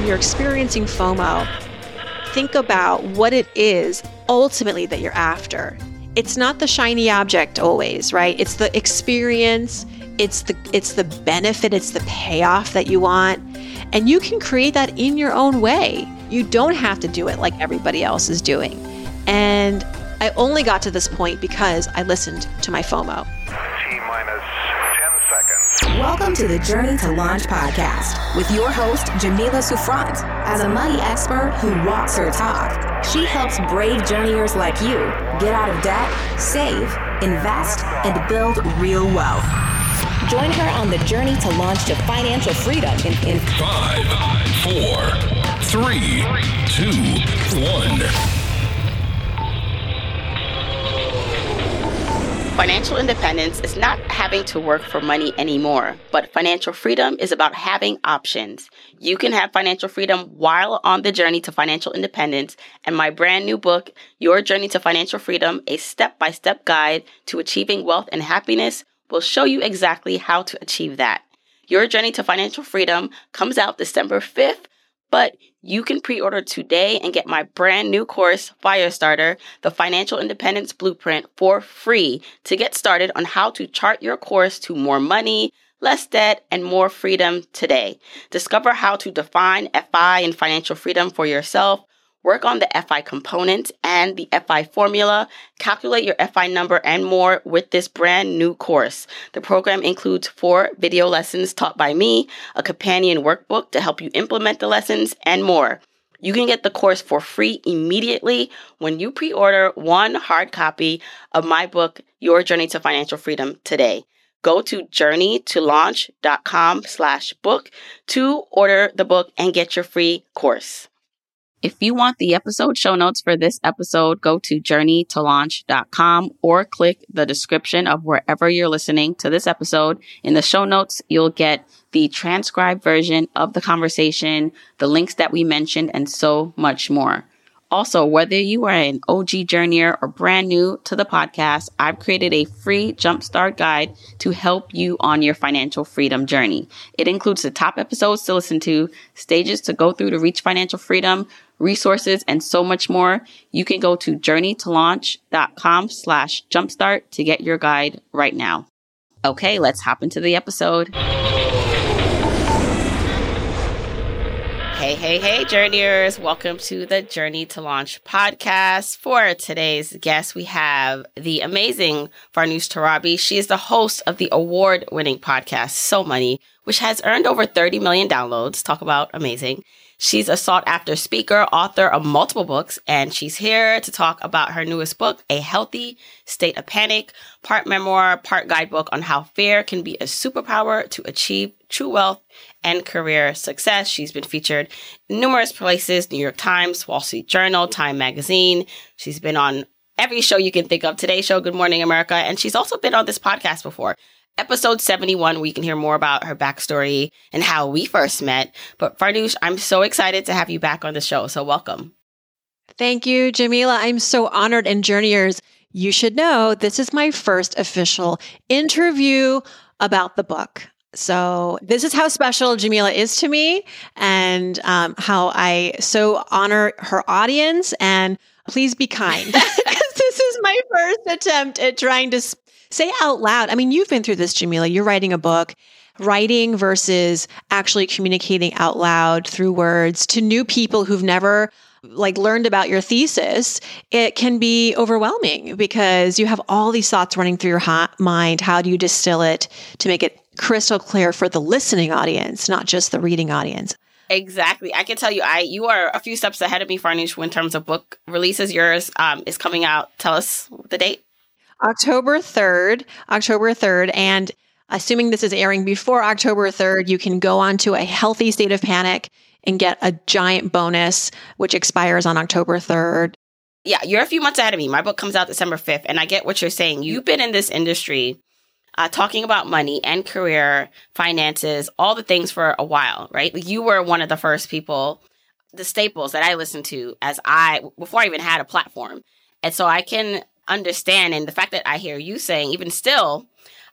when you're experiencing FOMO, think about what it is ultimately that you're after. It's not the shiny object always, right? It's the experience, it's the it's the benefit, it's the payoff that you want. And you can create that in your own way. You don't have to do it like everybody else is doing. And I only got to this point because I listened to my FOMO. T minus 10 seconds. Welcome to the Journey to Launch podcast with your host, Jamila Souffrant. As a money expert who walks her talk, she helps brave journeyers like you get out of debt, save, invest, and build real wealth. Join her on the journey to launch to financial freedom in, in Five, four, three, two, one. Financial independence is not having to work for money anymore, but financial freedom is about having options. You can have financial freedom while on the journey to financial independence, and my brand new book, Your Journey to Financial Freedom, a step by step guide to achieving wealth and happiness, will show you exactly how to achieve that. Your Journey to Financial Freedom comes out December 5th, but you can pre order today and get my brand new course, Firestarter, the Financial Independence Blueprint, for free to get started on how to chart your course to more money, less debt, and more freedom today. Discover how to define FI and financial freedom for yourself. Work on the FI component and the FI formula, calculate your FI number and more with this brand new course. The program includes four video lessons taught by me, a companion workbook to help you implement the lessons, and more. You can get the course for free immediately when you pre-order one hard copy of my book, Your Journey to Financial Freedom today. Go to journeytolaunch.com slash book to order the book and get your free course. If you want the episode show notes for this episode, go to journeytolaunch.com or click the description of wherever you're listening to this episode. In the show notes, you'll get the transcribed version of the conversation, the links that we mentioned, and so much more. Also, whether you are an OG journeyer or brand new to the podcast, I've created a free jumpstart guide to help you on your financial freedom journey. It includes the top episodes to listen to, stages to go through to reach financial freedom, resources, and so much more. You can go to journeytolaunch.com slash jumpstart to get your guide right now. Okay, let's hop into the episode. Hey, hey, hey, journeyers. Welcome to the Journey to Launch podcast. For today's guest, we have the amazing Farnoosh Torabi. She is the host of the award winning podcast, So Money, which has earned over 30 million downloads. Talk about amazing. She's a sought after speaker, author of multiple books, and she's here to talk about her newest book, A Healthy State of Panic, part memoir, part guidebook on how fear can be a superpower to achieve true wealth and career success. She's been featured in numerous places New York Times, Wall Street Journal, Time Magazine. She's been on every show you can think of Today Show, Good Morning America. And she's also been on this podcast before. Episode 71, we can hear more about her backstory and how we first met. But Farnoosh, I'm so excited to have you back on the show. So welcome. Thank you, Jamila. I'm so honored. And journeyers, you should know this is my first official interview about the book. So this is how special Jamila is to me and um, how I so honor her audience and please be kind this is my first attempt at trying to say out loud. I mean, you've been through this, Jamila. You're writing a book. Writing versus actually communicating out loud through words to new people who've never like learned about your thesis, it can be overwhelming because you have all these thoughts running through your mind. How do you distill it to make it crystal clear for the listening audience, not just the reading audience? Exactly. I can tell you, I you are a few steps ahead of me, Farnoosh, in terms of book releases. Yours um, is coming out. Tell us the date. October 3rd, October 3rd. And assuming this is airing before October 3rd, you can go on to a healthy state of panic and get a giant bonus, which expires on October 3rd. Yeah, you're a few months ahead of me. My book comes out December 5th. And I get what you're saying. You've been in this industry uh, talking about money and career, finances, all the things for a while, right? You were one of the first people, the staples that I listened to as I, before I even had a platform. And so I can understand and the fact that I hear you saying even still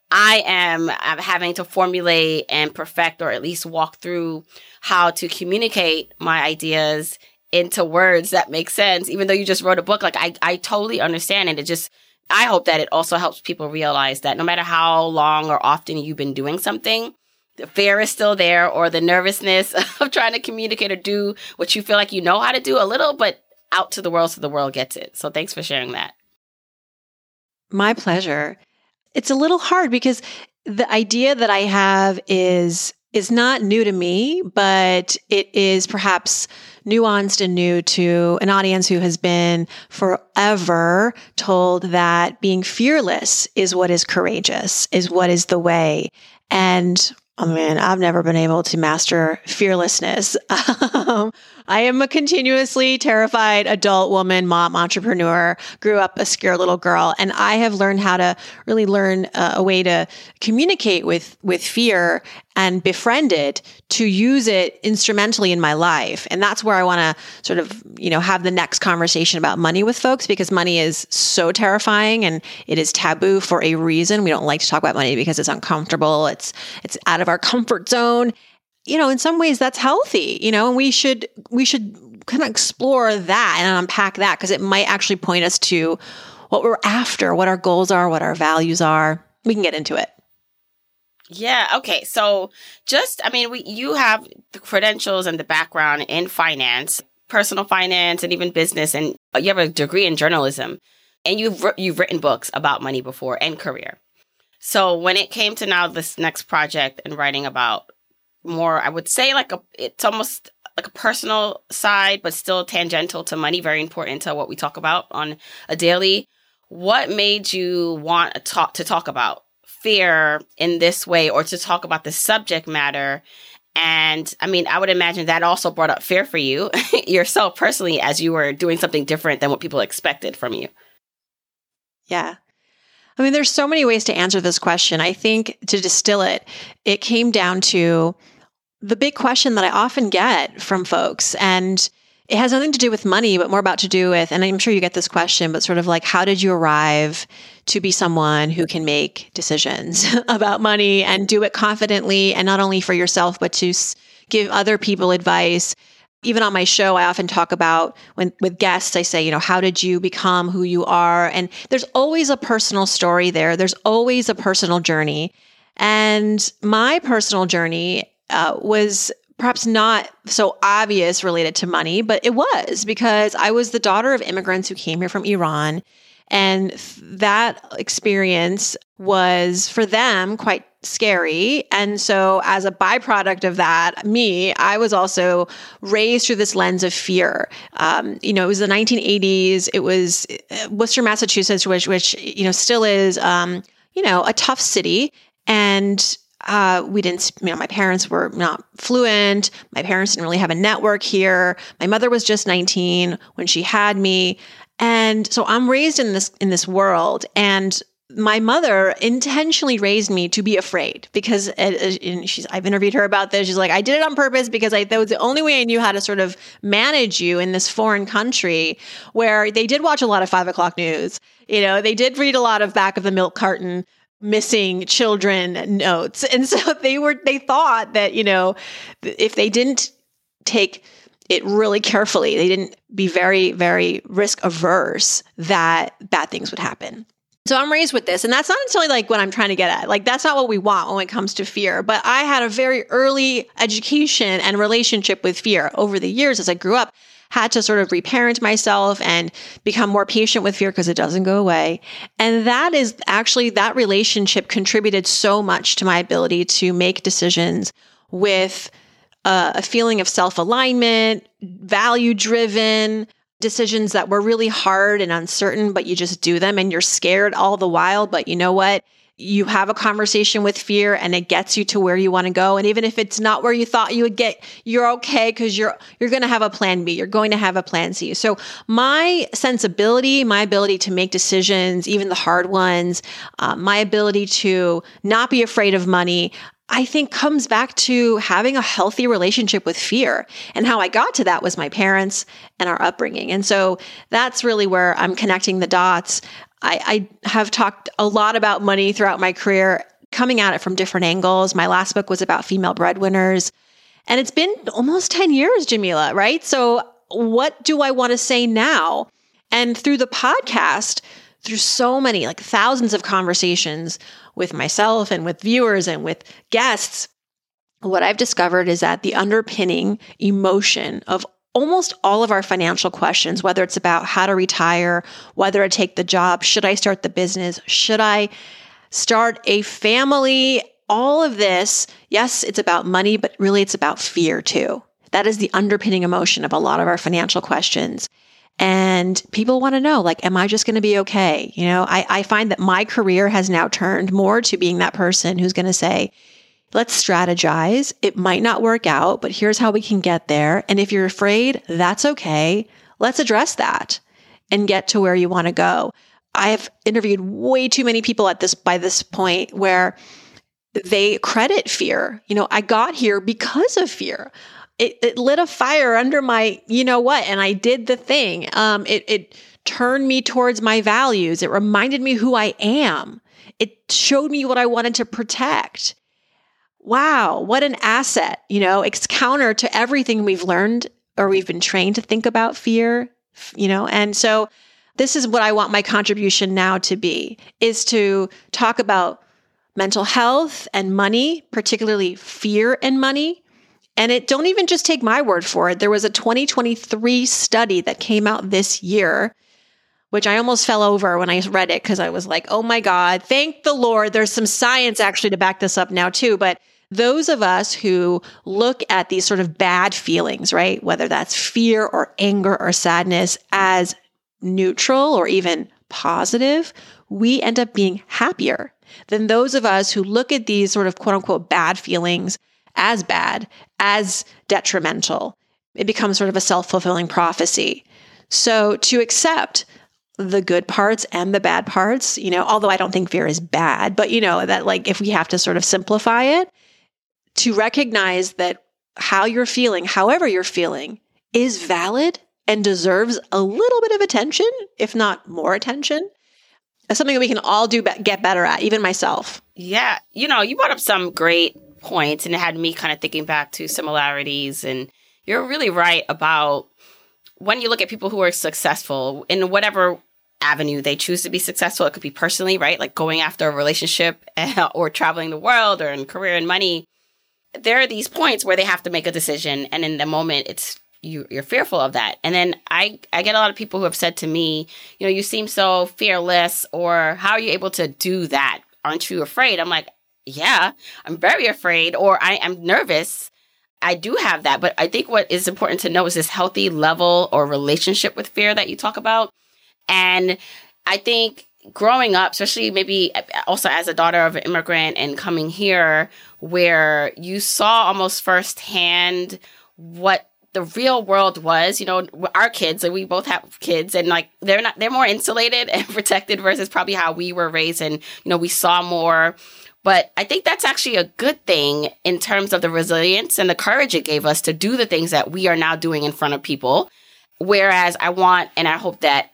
I am having to formulate and perfect or at least walk through how to communicate my ideas into words that make sense, even though you just wrote a book. Like I, I totally understand. And it just, I hope that it also helps people realize that no matter how long or often you've been doing something, the fear is still there or the nervousness of trying to communicate or do what you feel like you know how to do a little, but out to the world so the world gets it. So thanks for sharing that. My pleasure. It's a little hard because the idea that I have is is not new to me, but it is perhaps nuanced and new to an audience who has been forever told that being fearless is what is courageous, is what is the way. And oh I mean, I've never been able to master fearlessness. Um, I am a continuously terrified adult woman, mom, entrepreneur, grew up a scared little girl, and I have learned how to really learn uh, a way to communicate with with fear and befriend it to use it instrumentally in my life. And that's where I want to sort of, you know, have the next conversation about money with folks because money is so terrifying and it is taboo for a reason. We don't like to talk about money because it's uncomfortable. It's it's out of our comfort zone you know, in some ways that's healthy, you know, and we should, we should kind of explore that and unpack that because it might actually point us to what we're after, what our goals are, what our values are. We can get into it. Yeah. Okay. So just, I mean, we, you have the credentials and the background in finance, personal finance, and even business, and you have a degree in journalism, and you've you've written books about money before and career. So when it came to now this next project and writing about more, I would say like a, it's almost like a personal side, but still tangential to money, very important to what we talk about on a daily. What made you want to talk, to talk about fear in this way or to talk about the subject matter? And I mean, I would imagine that also brought up fear for you yourself personally as you were doing something different than what people expected from you. Yeah. I mean, there's so many ways to answer this question. I think to distill it, it came down to the big question that I often get from folks. And it has nothing to do with money, but more about to do with, and I'm sure you get this question, but sort of like, how did you arrive to be someone who can make decisions about money and do it confidently and not only for yourself, but to give other people advice? Even on my show, I often talk about when with guests, I say, you know, how did you become who you are? And there's always a personal story there. There's always a personal journey. And my personal journey uh, was perhaps not so obvious related to money, but it was because I was the daughter of immigrants who came here from Iran. And that experience was for them quite scary. And so, as a byproduct of that, me, I was also raised through this lens of fear. Um, you know, it was the 1980s. It was uh, Worcester, Massachusetts, which, which you know, still is, um, you know, a tough city. And uh, we didn't, you know, my parents were not fluent. My parents didn't really have a network here. My mother was just 19 when she had me. And so I'm raised in this, in this world. And my mother intentionally raised me to be afraid because and she's I've interviewed her about this. She's like, I did it on purpose because I that was the only way I knew how to sort of manage you in this foreign country where they did watch a lot of five o'clock news. You know, they did read a lot of back of the milk carton missing children notes. And so they were, they thought that, you know, if they didn't take it really carefully, they didn't be very, very risk averse that bad things would happen. So I'm raised with this, and that's not necessarily like what I'm trying to get at. Like that's not what we want when it comes to fear. But I had a very early education and relationship with fear over the years as I grew up had to sort of reparent myself and become more patient with fear because it doesn't go away. And that is actually, that relationship contributed so much to my ability to make decisions with a, a feeling of self alignment, value driven, decisions that were really hard and uncertain, but you just do them and you're scared all the while. But you know what? You have a conversation with fear and it gets you to where you want to go and even if it's not where you thought you would get you're okay cuz you're you're going to have a plan B you're going to have a plan C so my sensibility my ability to make decisions even the hard ones uh, my ability to not be afraid of money I think comes back to having a healthy relationship with fear. And how I got to that was my parents and our upbringing. And so that's really where I'm connecting the dots. I, I have talked a lot about money throughout my career coming at it from different angles. My last book was about female breadwinners. And it's been almost 10 years, Jamila, right? So, what do I want to say now? And through the podcast, through so many, like thousands of conversations with myself and with viewers and with guests, what I've discovered is that the underpinning emotion of almost all of our financial questions, whether it's about how to retire, whether I take the job, should I start the business, should I start a family, all of this, yes, it's about money, but really it's about fear too. That is the underpinning emotion of a lot of our financial questions. And people want to know, like, am I just going to be okay? You know, I, I find that my career has now turned more to being that person who's going to say, let's strategize. It might not work out, but here's how we can get there. And if you're afraid, that's okay. Let's address that and get to where you want to go. I have interviewed way too many people at this by this point where they credit fear. You know, I got here because of fear. It, it lit a fire under my, you know what, and I did the thing. Um, it, it turned me towards my values. It reminded me who I am. It showed me what I wanted to protect. Wow, what an asset. You know, it's counter to everything we've learned or we've been trained to think about fear, you know, and so this is what I want my contribution now to be is to talk about mental health and money, particularly fear and money. And it don't even just take my word for it. There was a 2023 study that came out this year, which I almost fell over when I read it because I was like, oh my God, thank the Lord. There's some science actually to back this up now, too. But those of us who look at these sort of bad feelings, right? Whether that's fear or anger or sadness as neutral or even positive, we end up being happier than those of us who look at these sort of quote unquote bad feelings as bad, as detrimental. It becomes sort of a self fulfilling prophecy. So to accept the good parts and the bad parts, you know, although I don't think fear is bad, but you know, that like if we have to sort of simplify it, to recognize that how you're feeling, however you're feeling, is valid and deserves a little bit of attention, if not more attention. That's something that we can all do be- get better at, even myself. Yeah, you know, you brought up some great points, and it had me kind of thinking back to similarities. And you're really right about when you look at people who are successful in whatever avenue they choose to be successful. It could be personally, right? Like going after a relationship or traveling the world or in career and money. There are these points where they have to make a decision. And in the moment, it's you, you're fearful of that. And then I, I get a lot of people who have said to me, you know, you seem so fearless, or how are you able to do that? Aren't you afraid? I'm like, yeah, I'm very afraid, or I am nervous. I do have that. But I think what is important to know is this healthy level or relationship with fear that you talk about. And I think growing up, especially maybe uh, also as a daughter of an immigrant and coming here, where you saw almost firsthand what the real world was, you know, our kids, and we both have kids, and like they're not, they're more insulated and protected versus probably how we were raised, and you know, we saw more. But I think that's actually a good thing in terms of the resilience and the courage it gave us to do the things that we are now doing in front of people. Whereas I want, and I hope that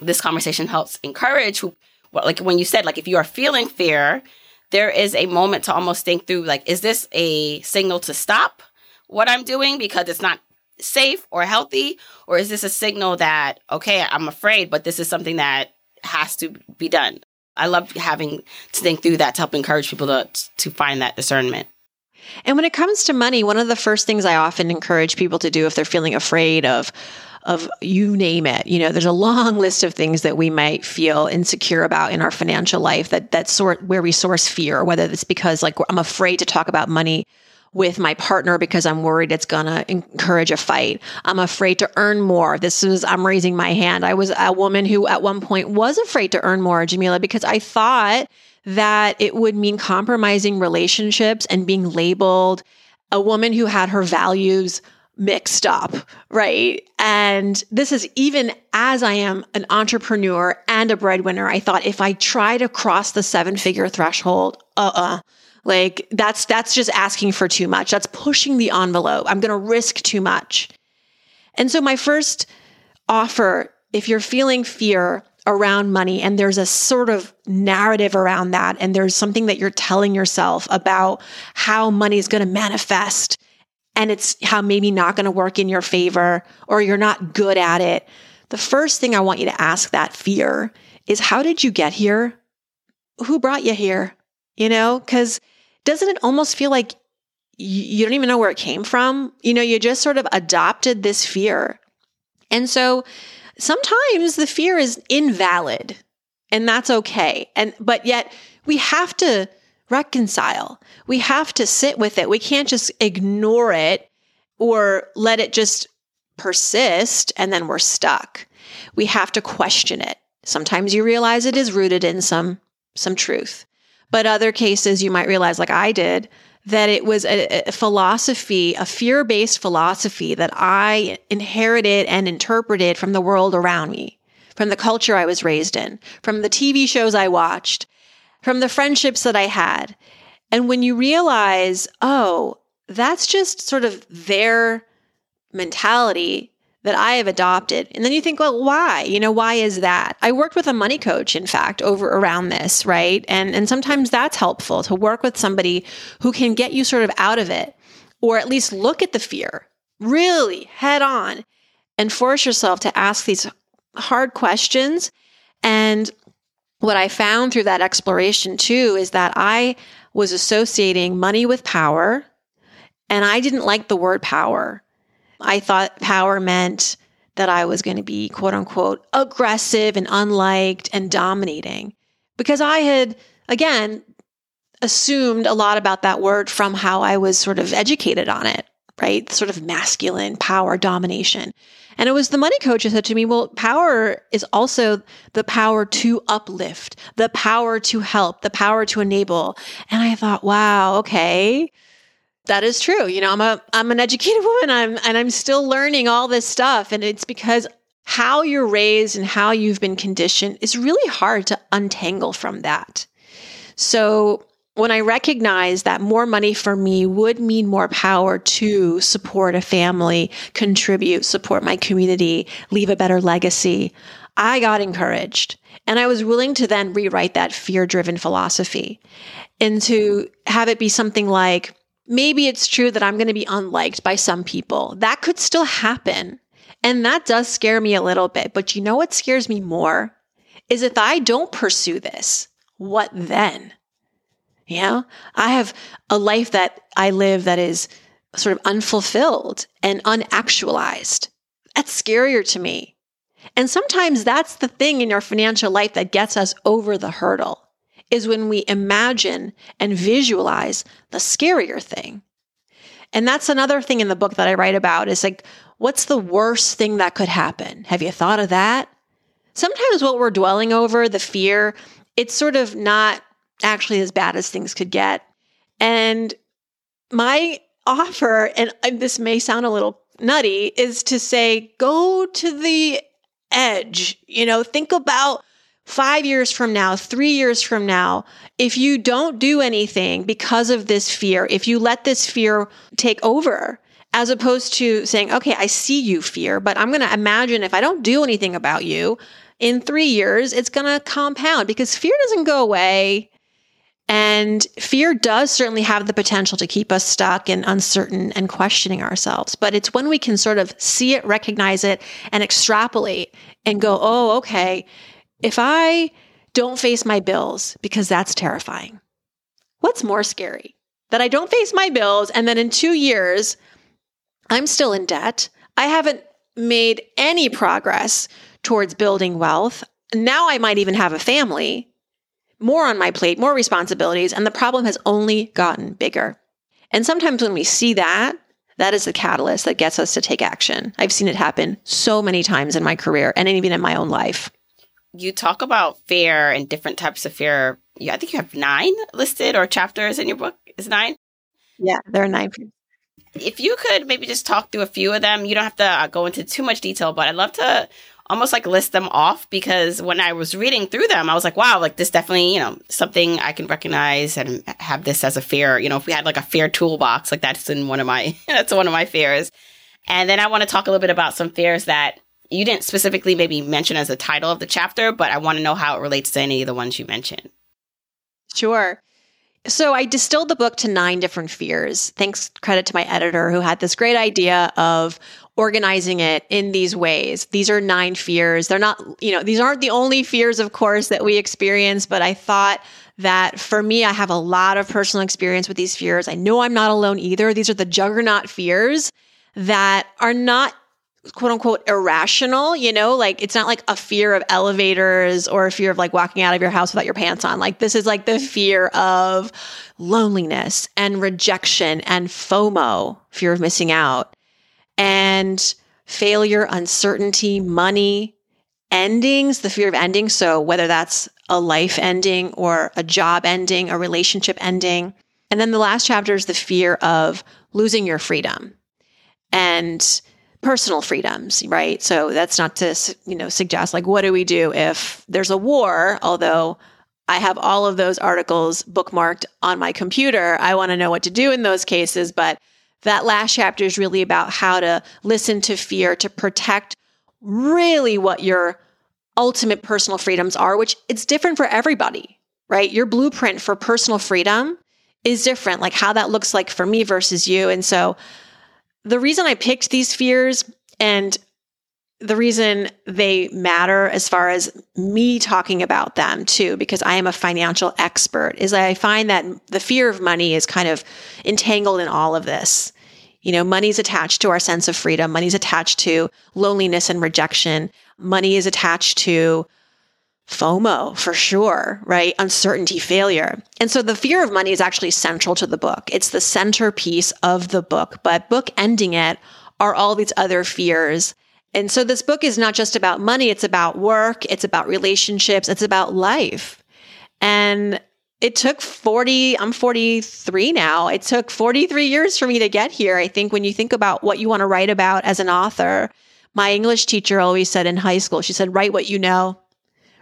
this conversation helps encourage who, like when you said, like if you are feeling fear, there is a moment to almost think through, like, is this a signal to stop? what I'm doing because it's not safe or healthy? Or is this a signal that, okay, I'm afraid, but this is something that has to be done? I love having to think through that to help encourage people to, to find that discernment. And when it comes to money, one of the first things I often encourage people to do if they're feeling afraid of of you name it. You know, there's a long list of things that we might feel insecure about in our financial life that that sort where we source fear, whether it's because like I'm afraid to talk about money with my partner because I'm worried it's going to encourage a fight. I'm afraid to earn more. This is, I'm raising my hand. I was a woman who at one point was afraid to earn more, Jamila, because I thought that it would mean compromising relationships and being labeled a woman who had her values mixed up, right? And this is even as I am an entrepreneur and a breadwinner, I thought if I try to cross the seven figure threshold, uh uh-uh, uh like that's that's just asking for too much. That's pushing the envelope. I'm going to risk too much. And so my first offer, if you're feeling fear around money and there's a sort of narrative around that and there's something that you're telling yourself about how money is going to manifest and it's how maybe not going to work in your favor or you're not good at it the first thing i want you to ask that fear is how did you get here? Who brought you here? You know cuz doesn't it almost feel like you don't even know where it came from? You know you just sort of adopted this fear. And so sometimes the fear is invalid and that's okay. And but yet we have to reconcile. We have to sit with it. We can't just ignore it or let it just persist and then we're stuck. We have to question it. Sometimes you realize it is rooted in some some truth. But other cases you might realize like I did that it was a, a philosophy, a fear based philosophy that I inherited and interpreted from the world around me, from the culture I was raised in, from the TV shows I watched, from the friendships that I had. And when you realize, oh, that's just sort of their mentality, that I have adopted. And then you think, well, why? You know, why is that? I worked with a money coach, in fact, over around this, right? And and sometimes that's helpful to work with somebody who can get you sort of out of it, or at least look at the fear really head on and force yourself to ask these hard questions. And what I found through that exploration too is that I was associating money with power, and I didn't like the word power. I thought power meant that I was going to be quote unquote aggressive and unliked and dominating because I had, again, assumed a lot about that word from how I was sort of educated on it, right? Sort of masculine power, domination. And it was the money coach who said to me, well, power is also the power to uplift, the power to help, the power to enable. And I thought, wow, okay that is true. You know, I'm a I'm an educated woman. I'm and I'm still learning all this stuff and it's because how you're raised and how you've been conditioned is really hard to untangle from that. So, when I recognized that more money for me would mean more power to support a family, contribute, support my community, leave a better legacy, I got encouraged. And I was willing to then rewrite that fear driven philosophy and to have it be something like, maybe it's true that I'm going to be unliked by some people. That could still happen. And that does scare me a little bit. But you know what scares me more? Is if I don't pursue this, what then? Yeah, I have a life that I live that is sort of unfulfilled and unactualized. That's scarier to me. And sometimes that's the thing in your financial life that gets us over the hurdle is when we imagine and visualize the scarier thing. And that's another thing in the book that I write about is like, what's the worst thing that could happen? Have you thought of that? Sometimes what we're dwelling over, the fear, it's sort of not actually as bad as things could get. And my offer, and uh, this may sound a little nutty, is to say, go to the edge. You know, think about five years from now, three years from now, if you don't do anything because of this fear, if you let this fear take over, as opposed to saying, okay, I see you, fear, but I'm going to imagine if I don't do anything about you in three years, it's going to compound because fear doesn't go away. And fear does certainly have the potential to keep us stuck and uncertain and questioning ourselves. But it's when we can sort of see it, recognize it, and extrapolate and go, oh, okay, if I don't face my bills, because that's terrifying, what's more scary? That I don't face my bills and then in two years, I'm still in debt. I haven't made any progress towards building wealth. Now I might even have a family, more on my plate, more responsibilities, and the problem has only gotten bigger. And sometimes when we see that, that is the catalyst that gets us to take action. I've seen it happen so many times in my career and even in my own life you talk about fear and different types of fear. Yeah, I think you have nine listed or chapters in your book. Is nine? Yeah, there are nine. If you could maybe just talk through a few of them, you don't have to uh, go into too much detail, but I'd love to almost like list them off because when I was reading through them, I was like, wow, like this definitely, you know, something I can recognize and have this as a fear. You know, if we had like a fear toolbox, like that's in one of my, that's one of my fears. And then I want to talk a little bit about some fears that you didn't specifically maybe mention as a title of the chapter, but I want to know how it relates to any of the ones you mentioned. Sure. So I distilled the book to nine different fears. Thanks credit to my editor who had this great idea of organizing it in these ways. These are nine fears. They're not, you know, these aren't the only fears, of course, that we experience, but I thought that for me, I have a lot of personal experience with these fears. I know I'm not alone either. These are the juggernaut fears that are not quote unquote irrational, you know, like it's not like a fear of elevators or a fear of like walking out of your house without your pants on. Like this is like the fear of loneliness and rejection and FOMO, fear of missing out, and failure, uncertainty, money, endings, the fear of ending. So whether that's a life ending or a job ending, a relationship ending. And then the last chapter is the fear of losing your freedom. And personal freedoms, right? So that's not to, you know, suggest like, what do we do if there's a war? Although I have all of those articles bookmarked on my computer. I want to know what to do in those cases. But that last chapter is really about how to listen to fear to protect really what your ultimate personal freedoms are, which it's different for everybody, right? Your blueprint for personal freedom is different, like how that looks like for me versus you. And so the reason I picked these fears and the reason they matter as far as me talking about them too, because I am a financial expert, is I find that the fear of money is kind of entangled in all of this. You know, money's attached to our sense of freedom. Money's attached to loneliness and rejection. Money is attached to FOMO for sure, right? Uncertainty, failure. And so the fear of money is actually central to the book. It's the centerpiece of the book, but book ending it are all these other fears. And so this book is not just about money, it's about work, it's about relationships, it's about life. And it took 40, I'm 43 now. It took 43 years for me to get here. I think when you think about what you want to write about as an author, my English teacher always said in high school, she said, write what you know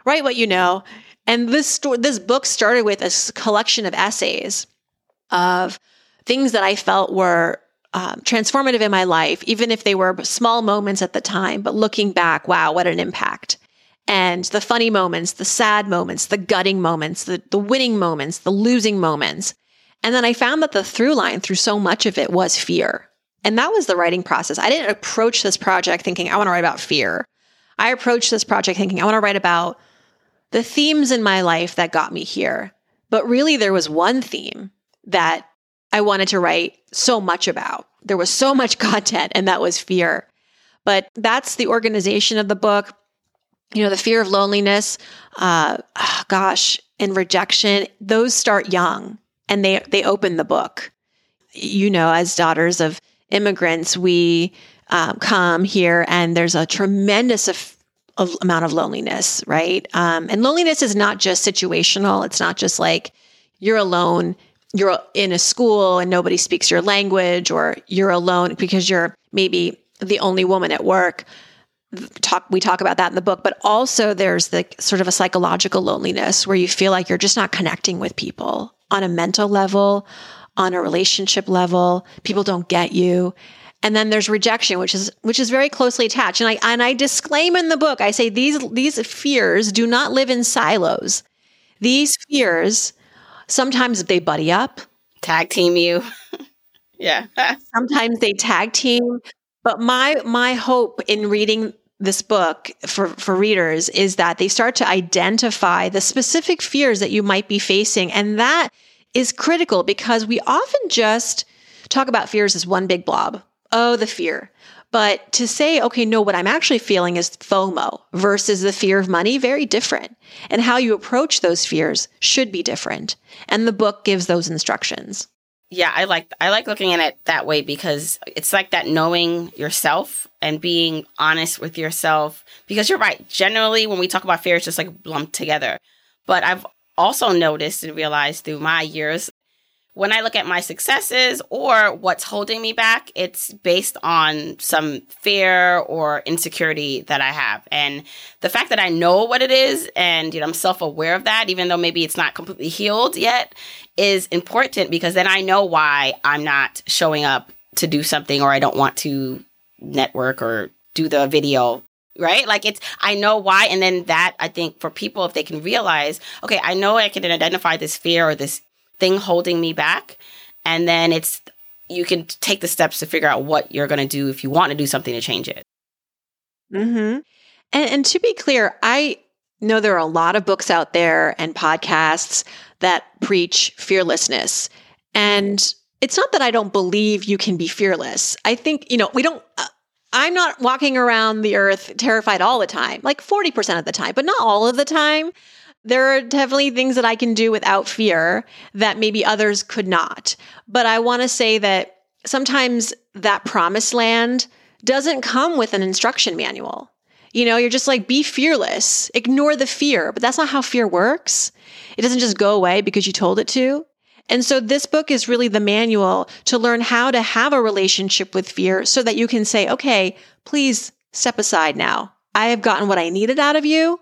write what you know. And this sto- this book started with a collection of essays of things that I felt were um, transformative in my life, even if they were small moments at the time. But looking back, wow, what an impact! And the funny moments, the sad moments, the gutting moments, the the winning moments, the losing moments. And then I found that the through line through so much of it was fear. And that was the writing process. I didn't approach this project thinking, I want to write about fear. I approached this project thinking, I want to write about the themes in my life that got me here. But really, there was one theme that I wanted to write so much about. There was so much content, and that was fear. But that's the organization of the book. You know, the fear of loneliness, uh, gosh, and rejection, those start young and they, they open the book. You know, as daughters of immigrants, we um, come here and there's a tremendous amount of loneliness, right? Um, and loneliness is not just situational. It's not just like you're alone, you're in a school and nobody speaks your language, or you're alone because you're maybe the only woman at work. Talk, we talk about that in the book, but also there's the sort of a psychological loneliness where you feel like you're just not connecting with people on a mental level, on a relationship level. People don't get you. And then there's rejection, which is which is very closely attached. And I and I disclaim in the book, I say these these fears do not live in silos. These fears sometimes they buddy up, tag team you. yeah. sometimes they tag team. But my my hope in reading this book for, for readers is that they start to identify the specific fears that you might be facing. And that is critical because we often just talk about fears as one big blob oh, the fear. But to say, okay, no, what I'm actually feeling is FOMO versus the fear of money, very different. And how you approach those fears should be different. And the book gives those instructions. Yeah, I like I like looking at it that way because it's like that knowing yourself and being honest with yourself. Because you're right. Generally, when we talk about fear, it's just like lumped together. But I've also noticed and realized through my years when I look at my successes or what's holding me back, it's based on some fear or insecurity that I have. And the fact that I know what it is and you know I'm self-aware of that even though maybe it's not completely healed yet is important because then I know why I'm not showing up to do something or I don't want to network or do the video right? Like it's, I know why. And then that, I think for people, if they can realize, okay, I know I can identify this fear or this thing holding me back. And then it's, you can take the steps to figure out what you're going to do if you want to do something to change it. Mm-hmm. And, and to be clear, I know there are a lot of books out there and podcasts that preach fearlessness. And it's not that I don't believe you can be fearless. I think, you know, we don't, uh, I'm not walking around the earth terrified all the time, like 40% of the time, but not all of the time. There are definitely things that I can do without fear that maybe others could not. But I want to say that sometimes that promised land doesn't come with an instruction manual. You know, you're just like, be fearless, ignore the fear. But that's not how fear works. It doesn't just go away because you told it to. And so this book is really the manual to learn how to have a relationship with fear so that you can say, okay, please step aside now. I have gotten what I needed out of you.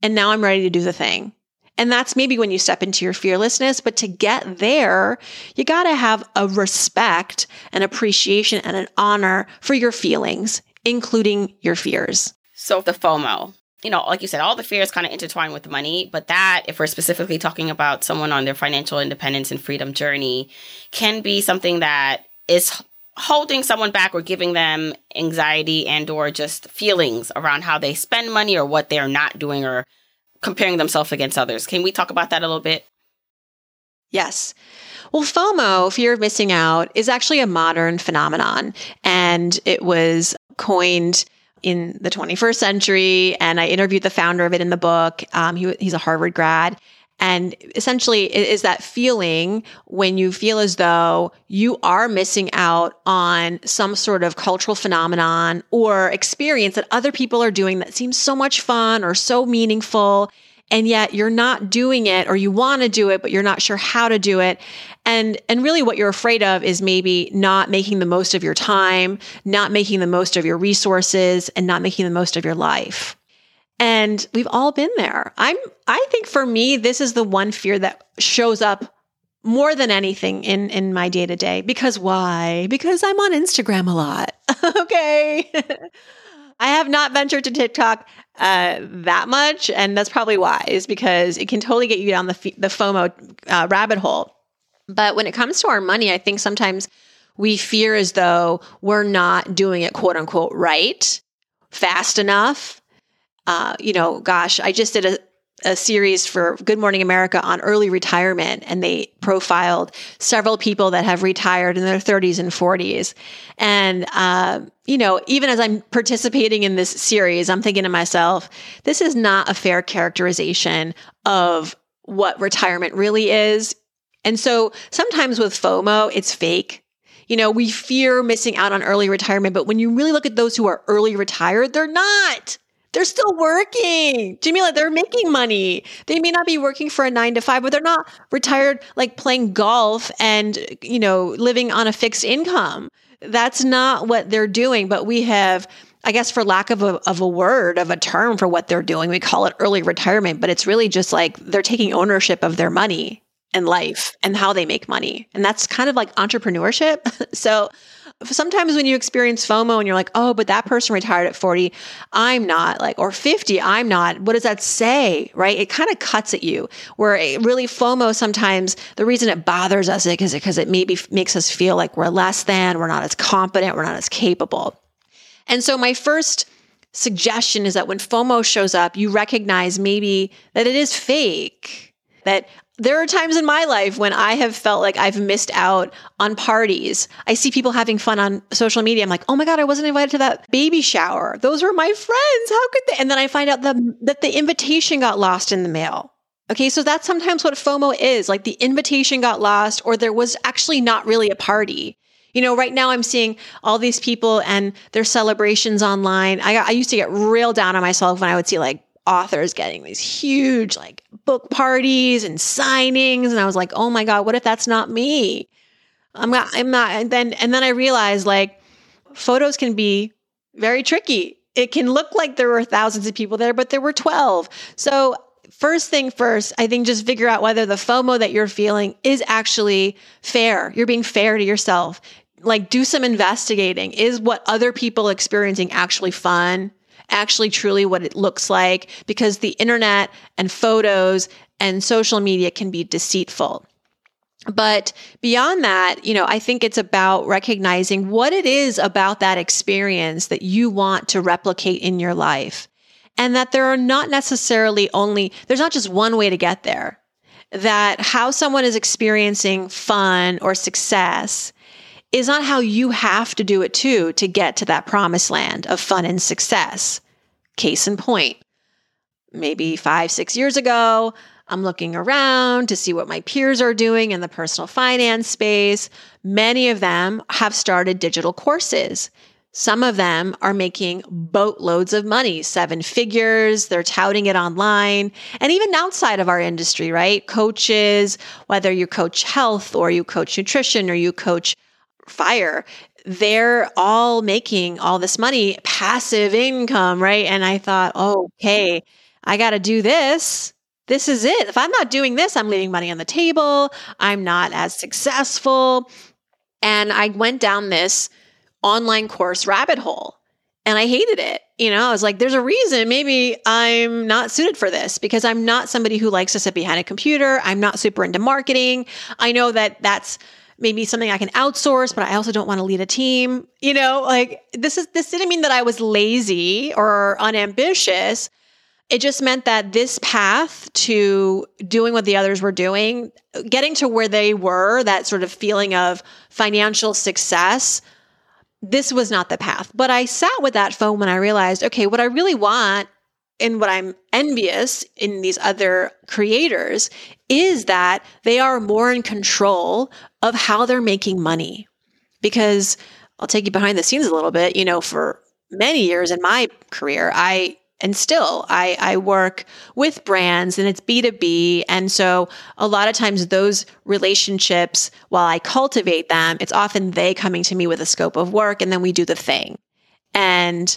And now I'm ready to do the thing. And that's maybe when you step into your fearlessness. But to get there, you got to have a respect, an appreciation, and an honor for your feelings, including your fears. So the FOMO, you know, like you said, all the fears kind of intertwine with money, but that, if we're specifically talking about someone on their financial independence and freedom journey, can be something that is holding someone back or giving them anxiety and or just feelings around how they spend money or what they're not doing or comparing themselves against others. Can we talk about that a little bit? Yes. Well, FOMO, fear of missing out, is actually a modern phenomenon and it was coined in the 21st century. And I interviewed the founder of it in the book. Um, he, he's a Harvard grad. And essentially, it is that feeling when you feel as though you are missing out on some sort of cultural phenomenon or experience that other people are doing that seems so much fun or so meaningful and yet you're not doing it or you want to do it but you're not sure how to do it. And and really what you're afraid of is maybe not making the most of your time not making the most of your resources and not making the most of your life. And we've all been there. I'm i think for me this is the one fear that shows up more than anything in in my day to day because why? Because i'm on instagram a lot. Okay I have not ventured to TikTok uh, that much, and that's probably wise because it can totally get you down the f- the FOMO uh, rabbit hole. But when it comes to our money, I think sometimes we fear as though we're not doing it quote unquote right, fast enough. Uh, you know, gosh, I just did a, a series for Good Morning America on early retirement, and they profiled several people that have retired in their 30s and 40s. And, uh, you know, even as I'm participating in this series, I'm thinking to myself, this is not a fair characterization of what retirement really is. And so sometimes with FOMO, it's fake. You know, we fear missing out on early retirement, but when you really look at those who are early retired, they're not. They're still working. Jamila, they're making money. They may not be working for a nine to five, but they're not retired like playing golf and, you know, living on a fixed income. That's not what they're doing. But we have, I guess, for lack of a, of a word, of a term for what they're doing, we call it early retirement, but it's really just like they're taking ownership of their money and life and how they make money. And that's kind of like entrepreneurship. so sometimes when you experience FOMO and you're like, oh, but that person retired at 40, I'm not like, or 50, I'm not. What does that say? Right? It kind of cuts at you where it really FOMO sometimes the reason it bothers us is because it maybe makes us feel like we're less than, we're not as competent, we're not as capable. And so my first suggestion is that when FOMO shows up, you recognize maybe that it is fake, that there are times in my life when I have felt like I've missed out on parties. I see people having fun on social media. I'm like, oh my God, I wasn't invited to that baby shower. Those were my friends. How could they? And then I find out the, that the invitation got lost in the mail. Okay, so that's sometimes what FOMO is like the invitation got lost, or there was actually not really a party. You know, right now I'm seeing all these people and their celebrations online. I, I used to get real down on myself when I would see like authors getting these huge like book parties and signings and I was like, "Oh my god, what if that's not me?" I'm not I'm not and then and then I realized like photos can be very tricky. It can look like there were thousands of people there, but there were 12. So first thing first, I think just figure out whether the FOMO that you're feeling is actually fair. You're being fair to yourself. Like do some investigating. Is what other people experiencing actually fun? Actually truly what it looks like because the internet and photos and social media can be deceitful. But beyond that, you know, I think it's about recognizing what it is about that experience that you want to replicate in your life. And that there are not necessarily only, there's not just one way to get there. That how someone is experiencing fun or success is on how you have to do it too to get to that promised land of fun and success. Case in point, maybe five, six years ago, I'm looking around to see what my peers are doing in the personal finance space. Many of them have started digital courses. Some of them are making boatloads of money, seven figures. They're touting it online and even outside of our industry, right? Coaches, whether you coach health or you coach nutrition or you coach fire, they're all making all this money, passive income, right? And I thought, okay, I got to do this this is it. If I'm not doing this, I'm leaving money on the table. I'm not as successful. And I went down this online course rabbit hole and I hated it. You know, I was like, there's a reason maybe I'm not suited for this because I'm not somebody who likes to sit behind a computer. I'm not super into marketing. I know that that's maybe something I can outsource, but I also don't want to lead a team. You know, like this is this didn't mean that I was lazy or unambitious it just meant that this path to doing what the others were doing, getting to where they were, that sort of feeling of financial success, this was not the path. But I sat with that phone when I realized, okay, what I really want and what I'm envious in these other creators is that they are more in control of how they're making money. Because I'll take you behind the scenes a little bit, you know, for many years in my career, I and still I, I work with brands and it's b2b and so a lot of times those relationships while i cultivate them it's often they coming to me with a scope of work and then we do the thing and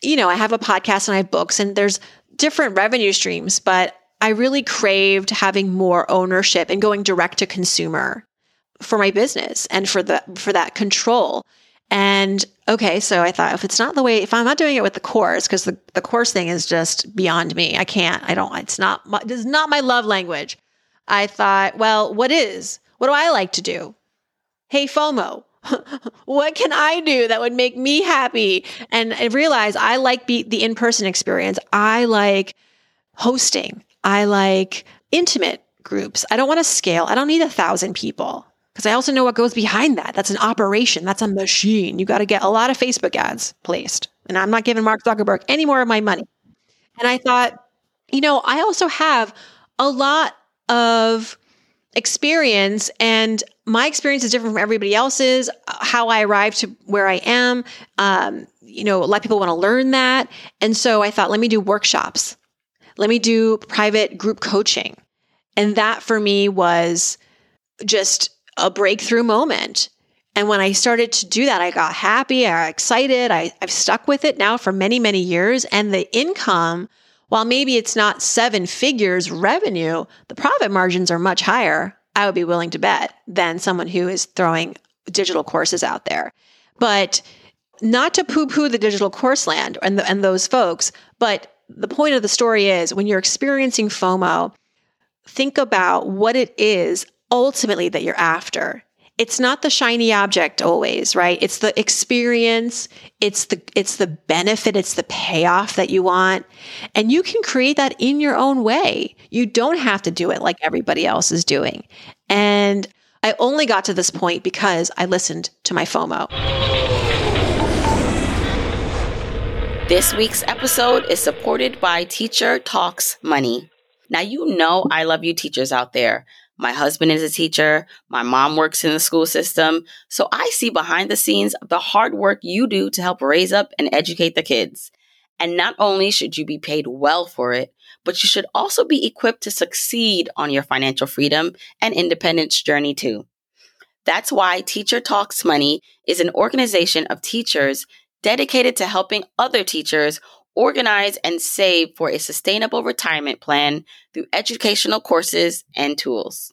you know i have a podcast and i have books and there's different revenue streams but i really craved having more ownership and going direct to consumer for my business and for the for that control and okay, so I thought if it's not the way, if I'm not doing it with the course, because the, the course thing is just beyond me, I can't, I don't, it's not, my, it's not my love language. I thought, well, what is? What do I like to do? Hey, FOMO, what can I do that would make me happy? And I realized I like be, the in person experience. I like hosting. I like intimate groups. I don't want to scale. I don't need a thousand people because I also know what goes behind that. That's an operation, that's a machine. You got to get a lot of Facebook ads placed. And I'm not giving Mark Zuckerberg any more of my money. And I thought, you know, I also have a lot of experience and my experience is different from everybody else's how i arrived to where i am um, you know a lot of people want to learn that and so i thought let me do workshops let me do private group coaching and that for me was just a breakthrough moment. And when I started to do that, I got happy, I got excited. I, I've stuck with it now for many, many years. And the income, while maybe it's not seven figures revenue, the profit margins are much higher, I would be willing to bet, than someone who is throwing digital courses out there. But not to poo poo the digital course land and, the, and those folks, but the point of the story is when you're experiencing FOMO, think about what it is ultimately that you're after. It's not the shiny object always, right? It's the experience, it's the it's the benefit, it's the payoff that you want. And you can create that in your own way. You don't have to do it like everybody else is doing. And I only got to this point because I listened to my FOMO. This week's episode is supported by Teacher Talks Money. Now, you know, I love you teachers out there. My husband is a teacher. My mom works in the school system. So I see behind the scenes the hard work you do to help raise up and educate the kids. And not only should you be paid well for it, but you should also be equipped to succeed on your financial freedom and independence journey too. That's why Teacher Talks Money is an organization of teachers dedicated to helping other teachers organize and save for a sustainable retirement plan through educational courses and tools.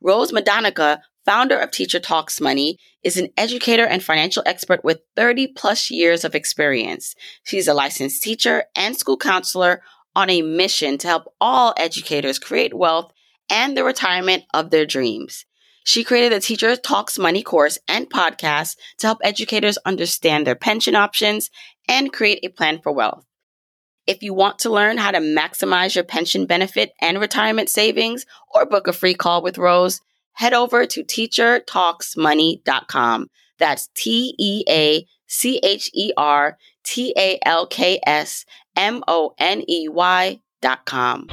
Rose Madonica founder of Teacher Talks Money, is an educator and financial expert with 30 plus years of experience. She's a licensed teacher and school counselor on a mission to help all educators create wealth and the retirement of their dreams. She created the Teacher Talks Money course and podcast to help educators understand their pension options and create a plan for wealth. If you want to learn how to maximize your pension benefit and retirement savings or book a free call with Rose, head over to teachertalksmoney.com. That's T E A C H E R T A L K S M O N E Y dot com.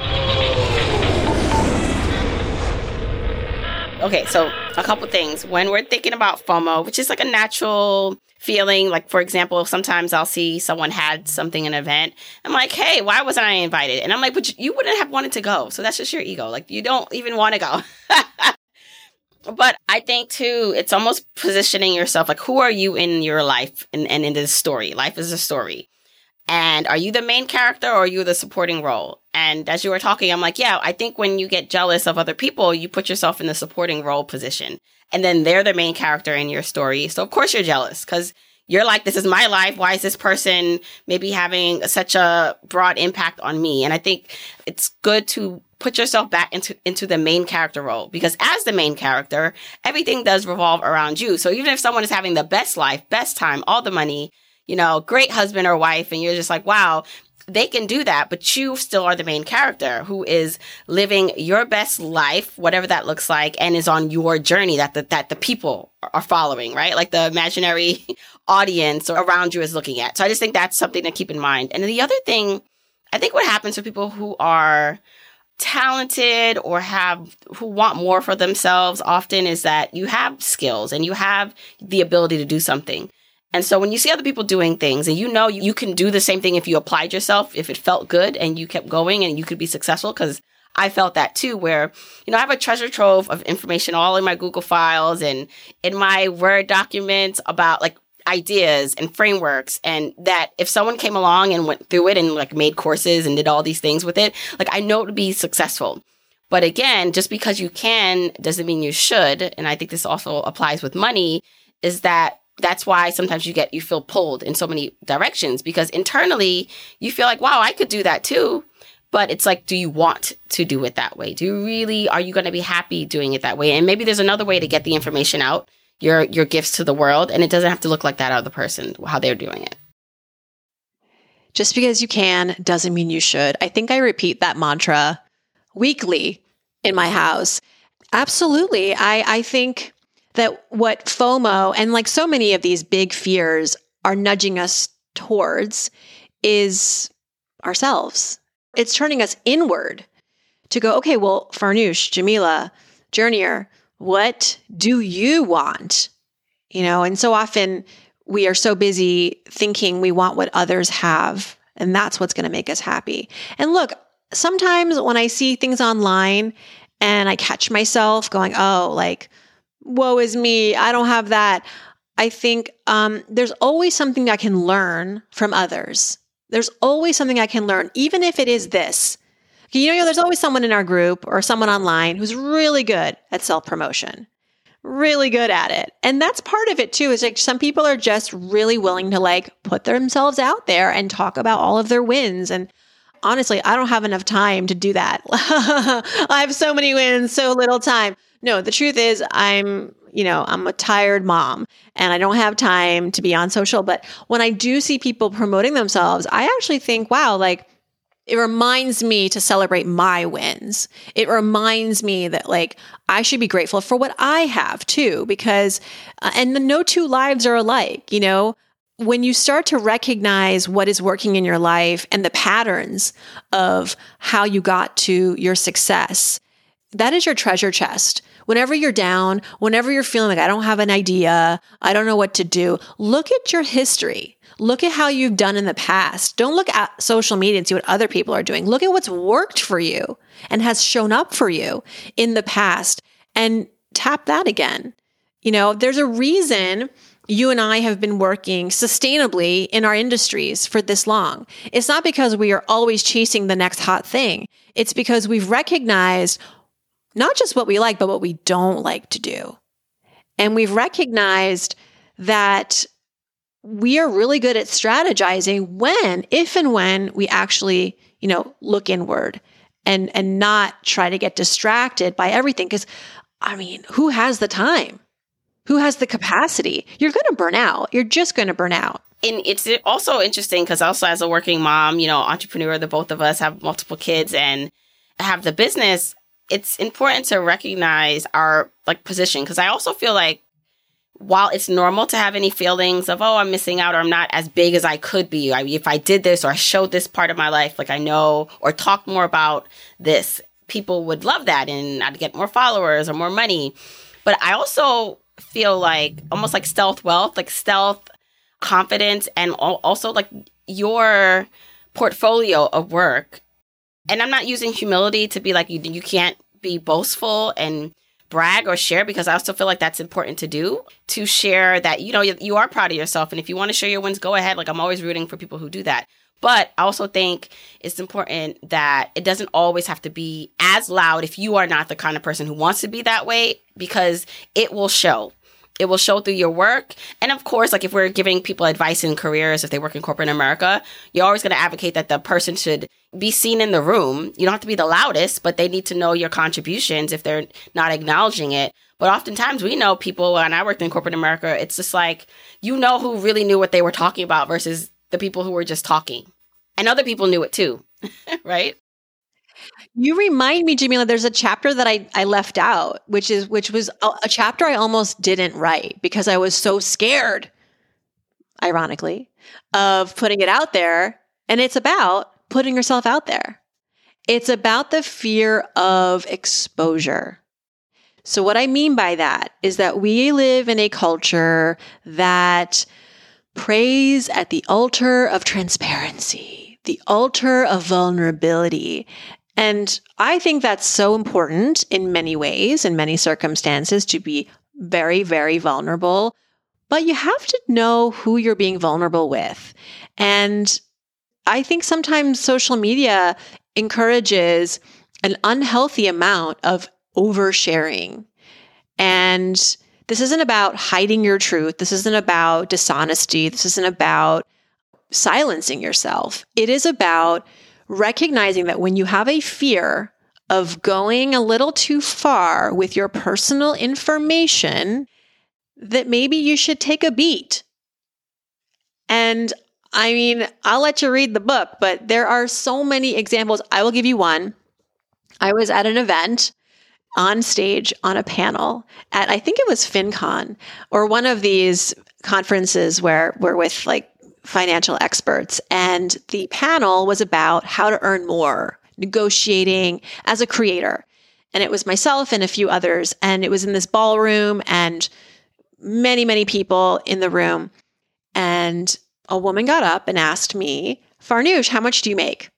Okay, so a couple things. When we're thinking about FOMO, which is like a natural feeling, like for example, sometimes I'll see someone had something an event. I'm like, hey, why wasn't I invited? And I'm like, but you wouldn't have wanted to go. So that's just your ego. Like you don't even want to go. but I think too, it's almost positioning yourself like who are you in your life and, and in this story? Life is a story. And are you the main character or are you the supporting role? And as you were talking, I'm like, yeah, I think when you get jealous of other people, you put yourself in the supporting role position. And then they're the main character in your story. So of course you're jealous because you're like, this is my life. Why is this person maybe having such a broad impact on me? And I think it's good to put yourself back into, into the main character role because as the main character, everything does revolve around you. So even if someone is having the best life, best time, all the money, you know, great husband or wife, and you're just like, wow, they can do that, but you still are the main character who is living your best life, whatever that looks like, and is on your journey that the, that the people are following, right? Like the imaginary audience around you is looking at. So I just think that's something to keep in mind. And the other thing, I think what happens for people who are talented or have who want more for themselves often is that you have skills and you have the ability to do something and so when you see other people doing things and you know you can do the same thing if you applied yourself, if it felt good and you kept going and you could be successful, because I felt that too, where, you know, I have a treasure trove of information all in my Google files and in my Word documents about like ideas and frameworks. And that if someone came along and went through it and like made courses and did all these things with it, like I know it would be successful. But again, just because you can doesn't mean you should. And I think this also applies with money is that that's why sometimes you get you feel pulled in so many directions because internally you feel like wow i could do that too. But it's like do you want to do it that way? Do you really are you going to be happy doing it that way? And maybe there's another way to get the information out your your gifts to the world and it doesn't have to look like that other person how they're doing it. Just because you can doesn't mean you should. I think i repeat that mantra weekly in my house. Absolutely. I i think that what FOMO and like so many of these big fears are nudging us towards is ourselves. It's turning us inward to go, okay, well, Farnoosh, Jamila, Journeyer, what do you want? You know, and so often we are so busy thinking we want what others have, and that's what's going to make us happy. And look, sometimes when I see things online and I catch myself going, oh, like, woe is me, I don't have that. I think um, there's always something I can learn from others. There's always something I can learn, even if it is this. You know, there's always someone in our group or someone online who's really good at self promotion, really good at it. And that's part of it too, is like some people are just really willing to like put themselves out there and talk about all of their wins. And honestly, I don't have enough time to do that. I have so many wins, so little time. No, the truth is I'm, you know, I'm a tired mom and I don't have time to be on social. But when I do see people promoting themselves, I actually think, wow, like it reminds me to celebrate my wins. It reminds me that like I should be grateful for what I have too, because, uh, and the no two lives are alike, you know? When you start to recognize what is working in your life and the patterns of how you got to your success, that is your treasure chest whenever you're down, whenever you're feeling like I don't have an idea, I don't know what to do, look at your history. Look at how you've done in the past. Don't look at social media and see what other people are doing. Look at what's worked for you and has shown up for you in the past and tap that again. You know, there's a reason you and I have been working sustainably in our industries for this long. It's not because we are always chasing the next hot thing. It's because we've recognized not just what we like, but what we don't like to do. And we've recognized that we are really good at strategizing when, if and when we actually, you know, look inward and and not try to get distracted by everything because I mean, who has the time? Who has the capacity? You're going to burn out. You're just going to burn out. And it's also interesting because also as a working mom, you know, entrepreneur, the both of us have multiple kids and have the business. It's important to recognize our like position because I also feel like while it's normal to have any feelings of oh i'm missing out or i'm not as big as i could be I, if i did this or i showed this part of my life like i know or talk more about this people would love that and i'd get more followers or more money but i also feel like almost like stealth wealth like stealth confidence and also like your portfolio of work. And i'm not using humility to be like you, you can't be boastful and brag or share because I also feel like that's important to do to share that you know you, you are proud of yourself. And if you want to share your wins go ahead. Like I'm always rooting for people who do that but I also think it's important that it doesn't always have to be as loud if you are not the kind of person who wants to be that way because it will show it will show through your work. And of course, like if we're giving people advice in careers, if they work in corporate America, you're always going to advocate that the person should be seen in the room. You don't have to be the loudest, but they need to know your contributions if they're not acknowledging it. But oftentimes we know people, and I worked in corporate America, it's just like, you know who really knew what they were talking about versus the people who were just talking. And other people knew it too, right? You remind me, Jamila, there's a chapter that I, I left out, which is which was a, a chapter I almost didn't write because I was so scared, ironically, of putting it out there. And it's about putting yourself out there. It's about the fear of exposure. So, what I mean by that is that we live in a culture that prays at the altar of transparency, the altar of vulnerability, and I think that's so important in many ways, in many circumstances, to be very, very vulnerable. But you have to know who you're being vulnerable with. And I think sometimes social media encourages an unhealthy amount of oversharing. And this isn't about hiding your truth. This isn't about dishonesty. This isn't about silencing yourself. It is about recognizing that when you have a fear of going a little too far with your personal information, that maybe you should take a beat. And I mean, I'll let you read the book, but there are so many examples. I will give you one. I was at an event on stage on a panel at I think it was FinCon or one of these conferences where we're with like financial experts. And the panel was about how to earn more, negotiating as a creator. And it was myself and a few others. And it was in this ballroom and many, many people in the room. And a woman got up and asked me, Farnoosh, how much do you make?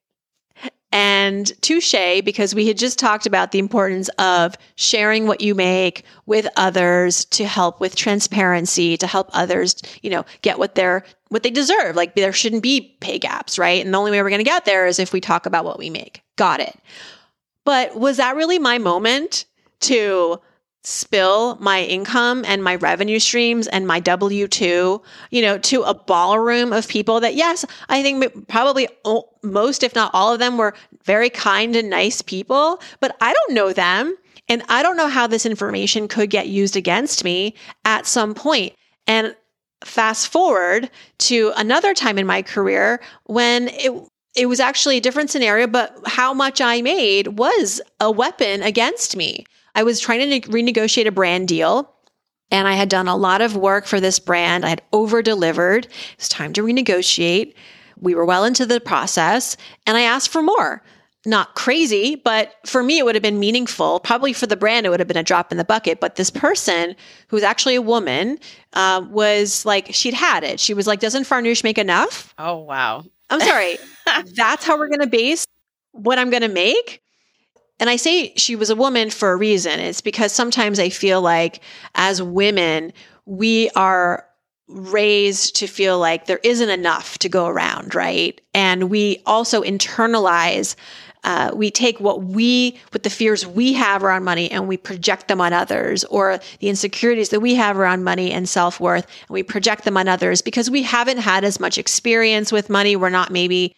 And touche, because we had just talked about the importance of sharing what you make with others to help with transparency, to help others, you know, get what they're what they deserve. Like there shouldn't be pay gaps, right? And the only way we're going to get there is if we talk about what we make. Got it. But was that really my moment to spill my income and my revenue streams and my W 2, you know, to a ballroom of people that, yes, I think probably most, if not all of them, were very kind and nice people, but I don't know them. And I don't know how this information could get used against me at some point. And fast forward to another time in my career when it it was actually a different scenario, but how much I made was a weapon against me. I was trying to ne- renegotiate a brand deal and I had done a lot of work for this brand. I had over delivered. It was time to renegotiate. We were well into the process and I asked for more. Not crazy, but for me, it would have been meaningful. Probably for the brand, it would have been a drop in the bucket. But this person, who was actually a woman, uh, was like, she'd had it. She was like, Doesn't Farnoosh make enough? Oh, wow. I'm sorry. That's how we're going to base what I'm going to make? And I say she was a woman for a reason. It's because sometimes I feel like as women, we are raised to feel like there isn't enough to go around, right? And we also internalize uh, we take what we, what the fears we have around money and we project them on others or the insecurities that we have around money and self worth and we project them on others because we haven't had as much experience with money. We're not maybe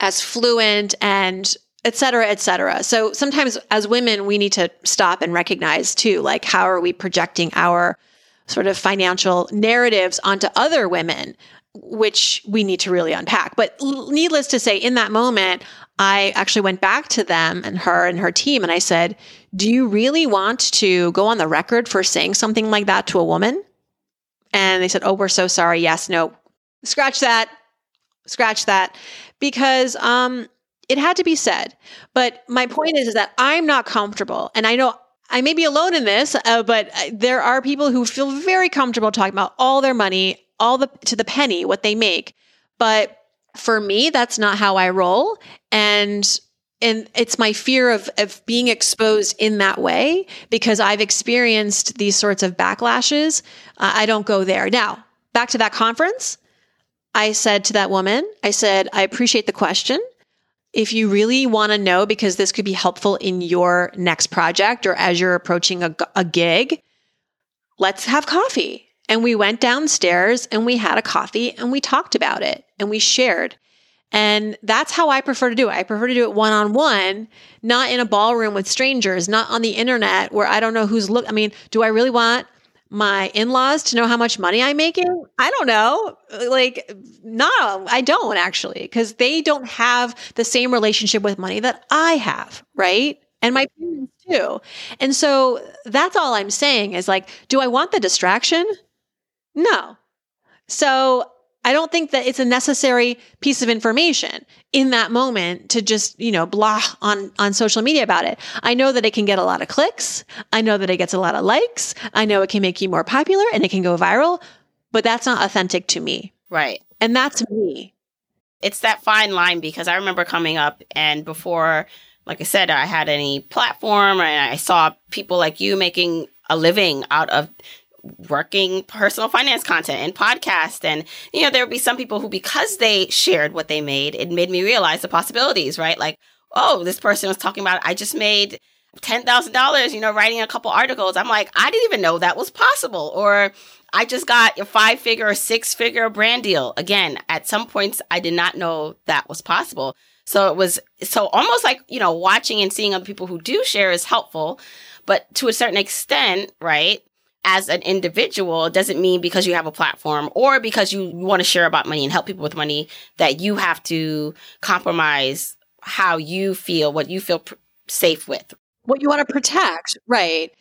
as fluent and et cetera, et cetera. So sometimes as women, we need to stop and recognize too, like, how are we projecting our sort of financial narratives onto other women? which we need to really unpack. But needless to say, in that moment, I actually went back to them and her and her team and I said, Do you really want to go on the record for saying something like that to a woman? And they said, Oh, we're so sorry. Yes, no, scratch that, scratch that, because um, it had to be said. But my point is, is that I'm not comfortable. And I know I may be alone in this, uh, but there are people who feel very comfortable talking about all their money all the to the penny what they make. But for me, that's not how I roll. And and it's my fear of, of being exposed in that way because I've experienced these sorts of backlashes. Uh, I don't go there. Now, back to that conference, I said to that woman, I said, I appreciate the question. If you really want to know, because this could be helpful in your next project or as you're approaching a, a gig, let's have coffee. And we went downstairs and we had a coffee and we talked about it and we shared. And that's how I prefer to do it. I prefer to do it one on one, not in a ballroom with strangers, not on the internet where I don't know who's look. I mean, do I really want my in-laws to know how much money I'm making? I don't know. Like, no, I don't actually, because they don't have the same relationship with money that I have, right? And my parents too. And so that's all I'm saying is like, do I want the distraction? No. So I don't think that it's a necessary piece of information in that moment to just, you know, blah on, on social media about it. I know that it can get a lot of clicks. I know that it gets a lot of likes. I know it can make you more popular and it can go viral, but that's not authentic to me. Right. And that's me. It's that fine line because I remember coming up and before, like I said, I had any platform and I saw people like you making a living out of working personal finance content and podcast. And you know there would be some people who because they shared what they made it made me realize the possibilities right? Like oh this person was talking about i just made $10,000 you know writing a couple articles. I'm like i didn't even know that was possible. Or i just got a five figure or six figure brand deal. Again at some points i did not know that was possible. So it was so almost like you know watching and seeing other people who do share is helpful. But to a certain extent right as an individual doesn't mean because you have a platform or because you want to share about money and help people with money that you have to compromise how you feel, what you feel pr- safe with. What you want to protect, right?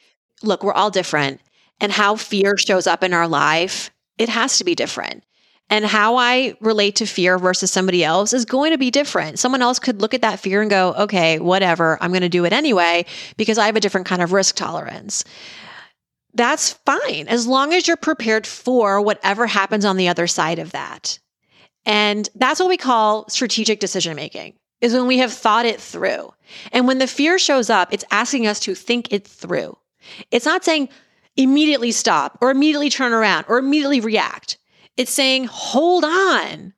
Look, we're all different. And how fear shows up in our life, it has to be different. And how I relate to fear versus somebody else is going to be different. Someone else could look at that fear and go, okay, whatever, I'm going to do it anyway because I have a different kind of risk tolerance that's fine as long as you're prepared for whatever happens on the other side of that. And that's what we call strategic decision making is when we have thought it through. And when the fear shows up, it's asking us to think it through. It's not saying immediately stop or immediately turn around or immediately react. It's saying, hold on.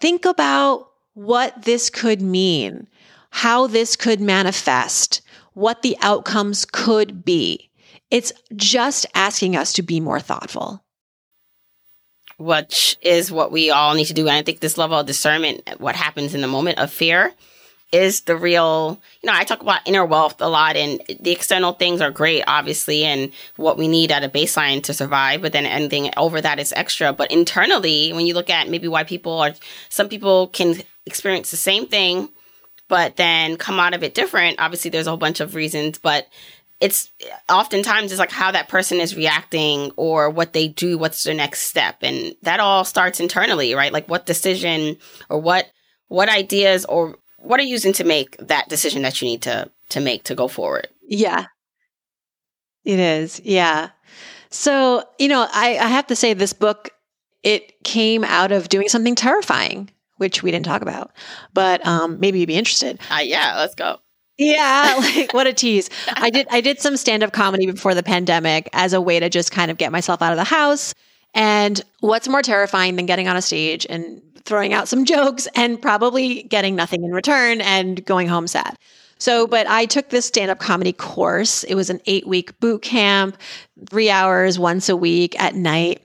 Think about what this could mean, how this could manifest, what the outcomes could be. It's just asking us to be more thoughtful. Which is what we all need to do. And I think this level of discernment, what happens in the moment of fear, is the real, you know, I talk about inner wealth a lot and the external things are great, obviously, and what we need at a baseline to survive, but then anything over that is extra. But internally, when you look at maybe why people are, some people can experience the same thing, but then come out of it different. Obviously, there's a whole bunch of reasons, but it's oftentimes it's like how that person is reacting or what they do what's their next step and that all starts internally right? Like what decision or what what ideas or what are you using to make that decision that you need to to make to go forward? Yeah. It is. Yeah. So you know i i have to say this book it came out of doing something terrifying which we didn't talk about but um maybe you'd be interested. Uh, yeah let's go yeah, like what a tease. I did I did some stand-up comedy before the pandemic as a way to just kind of get myself out of the house And what's more terrifying than getting on a stage and throwing out some jokes and probably getting nothing in return and going home sad? So, but I took this stand up comedy course. It was an eight week boot camp, three hours once a week at night.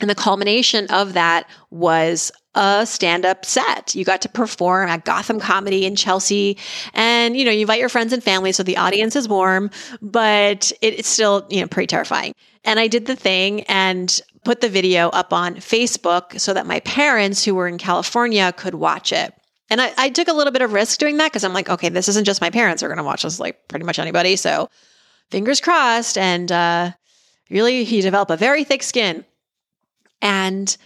And the culmination of that was a stand up set. You got to perform at Gotham Comedy in Chelsea. And, you know, you invite your friends and family. So the audience is warm, but it's still, you know, pretty terrifying. And I did the thing and put the video up on Facebook so that my parents who were in California could watch it. And I, I took a little bit of risk doing that because I'm like, okay, this isn't just my parents are going to watch this, like pretty much anybody. So fingers crossed. And uh, really, he developed a very thick skin. And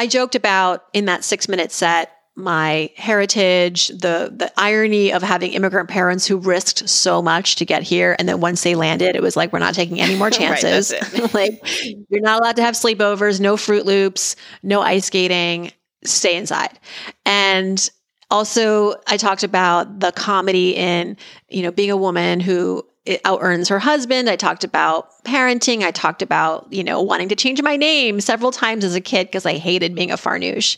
I joked about in that six minute set my heritage, the the irony of having immigrant parents who risked so much to get here, and then once they landed, it was like we're not taking any more chances. right, like you're not allowed to have sleepovers, no Froot Loops, no ice skating. Stay inside, and also I talked about the comedy in you know being a woman who out earns her husband. I talked about parenting. I talked about, you know, wanting to change my name several times as a kid because I hated being a Farnoosh.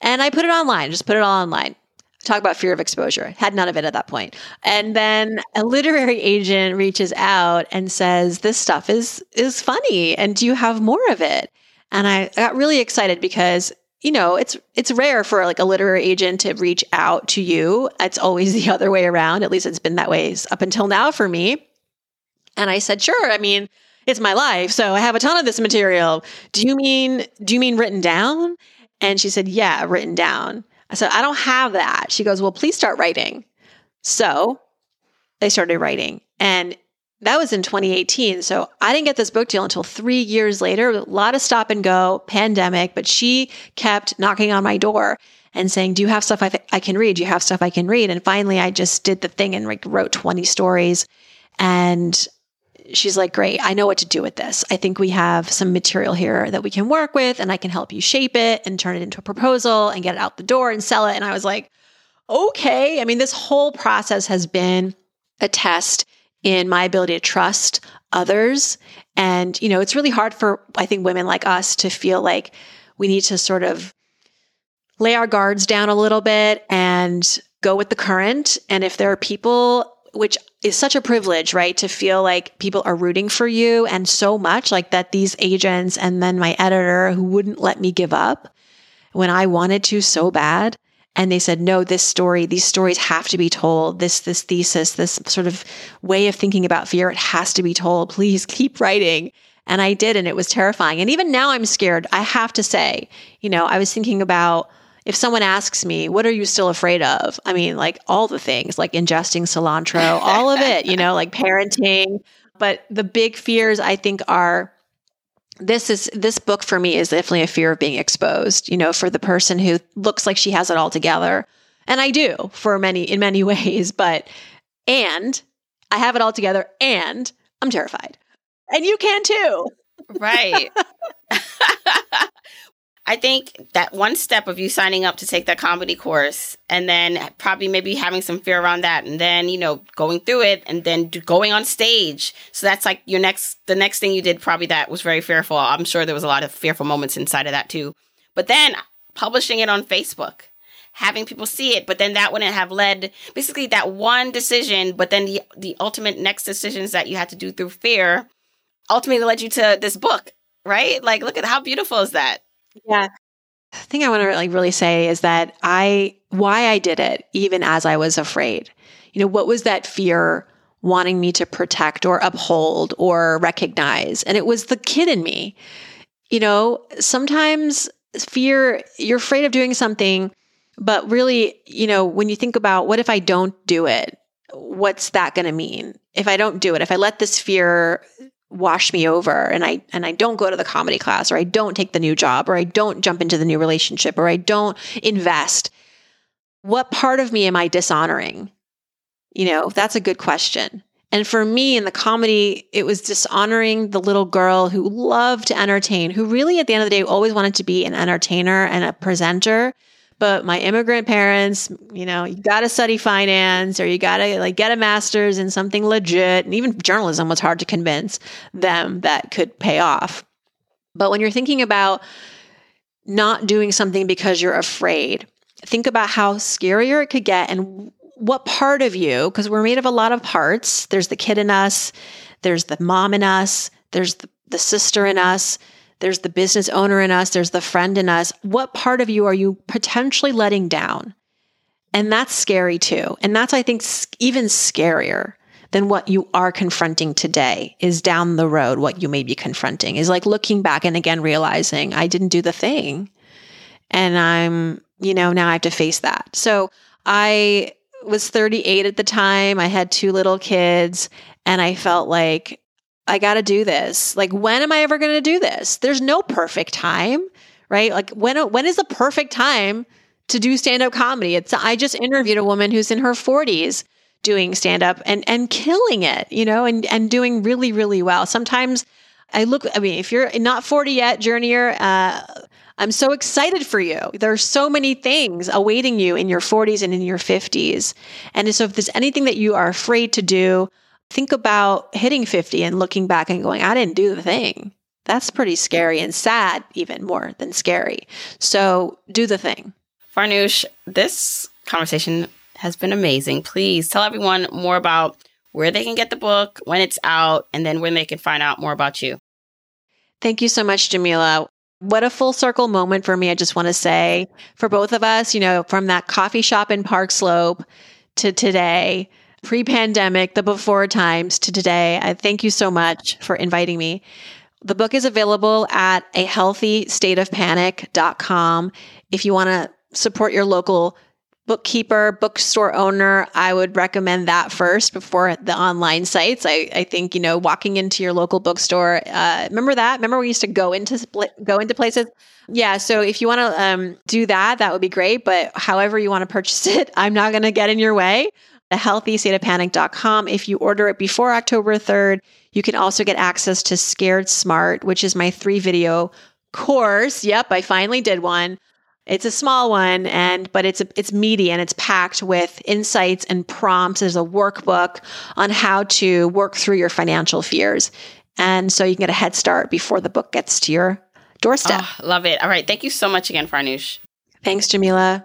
And I put it online, just put it all online. Talk about fear of exposure. Had none of it at that point. And then a literary agent reaches out and says, This stuff is is funny and do you have more of it? And I got really excited because you know, it's it's rare for like a literary agent to reach out to you. It's always the other way around. At least it's been that way up until now for me. And I said, "Sure. I mean, it's my life, so I have a ton of this material. Do you mean do you mean written down?" And she said, "Yeah, written down." I said, "I don't have that." She goes, "Well, please start writing." So, they started writing. And that was in 2018. So I didn't get this book deal until three years later. A lot of stop and go, pandemic, but she kept knocking on my door and saying, Do you have stuff I, th- I can read? Do you have stuff I can read? And finally, I just did the thing and like wrote 20 stories. And she's like, Great, I know what to do with this. I think we have some material here that we can work with, and I can help you shape it and turn it into a proposal and get it out the door and sell it. And I was like, Okay. I mean, this whole process has been a test in my ability to trust others. And, you know, it's really hard for, I think, women like us to feel like we need to sort of lay our guards down a little bit and go with the current. And if there are people, which is such a privilege, right? To feel like people are rooting for you and so much like that these agents and then my editor who wouldn't let me give up when I wanted to so bad and they said no this story these stories have to be told. This this thesis this sort of way of thinking about fear it has to be told. Please keep writing. And i did and it was terrifying. And even now i'm scared i have to say. You know i was thinking about if someone asks me what are you still afraid of? I mean like all the things like ingesting cilantro all of it you know like parenting. But the big fears i think are this is this book for me is definitely a fear of being exposed you know for the person who looks like she has it all together. And i do for many in many ways but and i have it all together and i'm terrified. And you can too. Right I think that one step of you signing up to take that comedy course and then probably maybe having some fear around that and then, you know, going through it and then going on stage. So that's like your next, the next thing you did probably that was very fearful. I'm sure there was a lot of fearful moments inside of that too. But then publishing it on Facebook, having people see it, but then that wouldn't have led basically that one decision, but then the, the ultimate next decisions that you had to do through fear ultimately led you to this book, right? Like, look at how beautiful is that? Yeah. The thing I want to like really say is that I why I did it even as I was afraid. You know, what was that fear wanting me to protect or uphold or recognize? And it was the kid in me. You know, sometimes fear you're afraid of doing something but really, you know, when you think about what if I don't do it? What's that going to mean? If I don't do it, if I let this fear wash me over and I and I don't go to the comedy class or I don't take the new job or I don't jump into the new relationship or I don't invest what part of me am I dishonoring? You know that's a good question. And for me in the comedy it was dishonoring the little girl who loved to entertain who really at the end of the day always wanted to be an entertainer and a presenter but my immigrant parents, you know, you got to study finance or you got to like get a master's in something legit. And even journalism was hard to convince them that could pay off. But when you're thinking about not doing something because you're afraid, think about how scarier it could get and what part of you, because we're made of a lot of parts. There's the kid in us, there's the mom in us, there's the, the sister in us, there's the business owner in us, there's the friend in us. What part of you are you potentially letting down? And that's scary too. And that's, I think, even scarier than what you are confronting today is down the road. What you may be confronting is like looking back and again realizing I didn't do the thing. And I'm, you know, now I have to face that. So I was 38 at the time. I had two little kids and I felt like I got to do this. Like when am I ever going to do this? There's no perfect time, right? Like when when is the perfect time to do stand-up comedy? It's I just interviewed a woman who's in her 40s doing stand-up and and killing it, you know, and and doing really really well. Sometimes I look I mean, if you're not 40 yet, journeyer, uh I'm so excited for you. There are so many things awaiting you in your 40s and in your 50s. And so, if there's anything that you are afraid to do, think about hitting 50 and looking back and going, I didn't do the thing. That's pretty scary and sad, even more than scary. So, do the thing. Farnoosh, this conversation has been amazing. Please tell everyone more about where they can get the book, when it's out, and then when they can find out more about you. Thank you so much, Jamila. What a full circle moment for me. I just want to say for both of us, you know, from that coffee shop in Park Slope to today, pre pandemic, the before times to today. I thank you so much for inviting me. The book is available at a healthy state of panic.com. If you want to support your local bookkeeper, bookstore owner, I would recommend that first before the online sites. I, I think, you know, walking into your local bookstore, uh, remember that? Remember we used to go into split, go into places? Yeah. So if you want to um, do that, that would be great. But however you want to purchase it, I'm not going to get in your way. The healthystateofpanic.com. If you order it before October 3rd, you can also get access to Scared Smart, which is my three video course. Yep, I finally did one it's a small one and but it's a, it's meaty and it's packed with insights and prompts. There's a workbook on how to work through your financial fears. And so you can get a head start before the book gets to your doorstep. Oh, love it. All right. Thank you so much again, Farnoosh. Thanks, Jamila.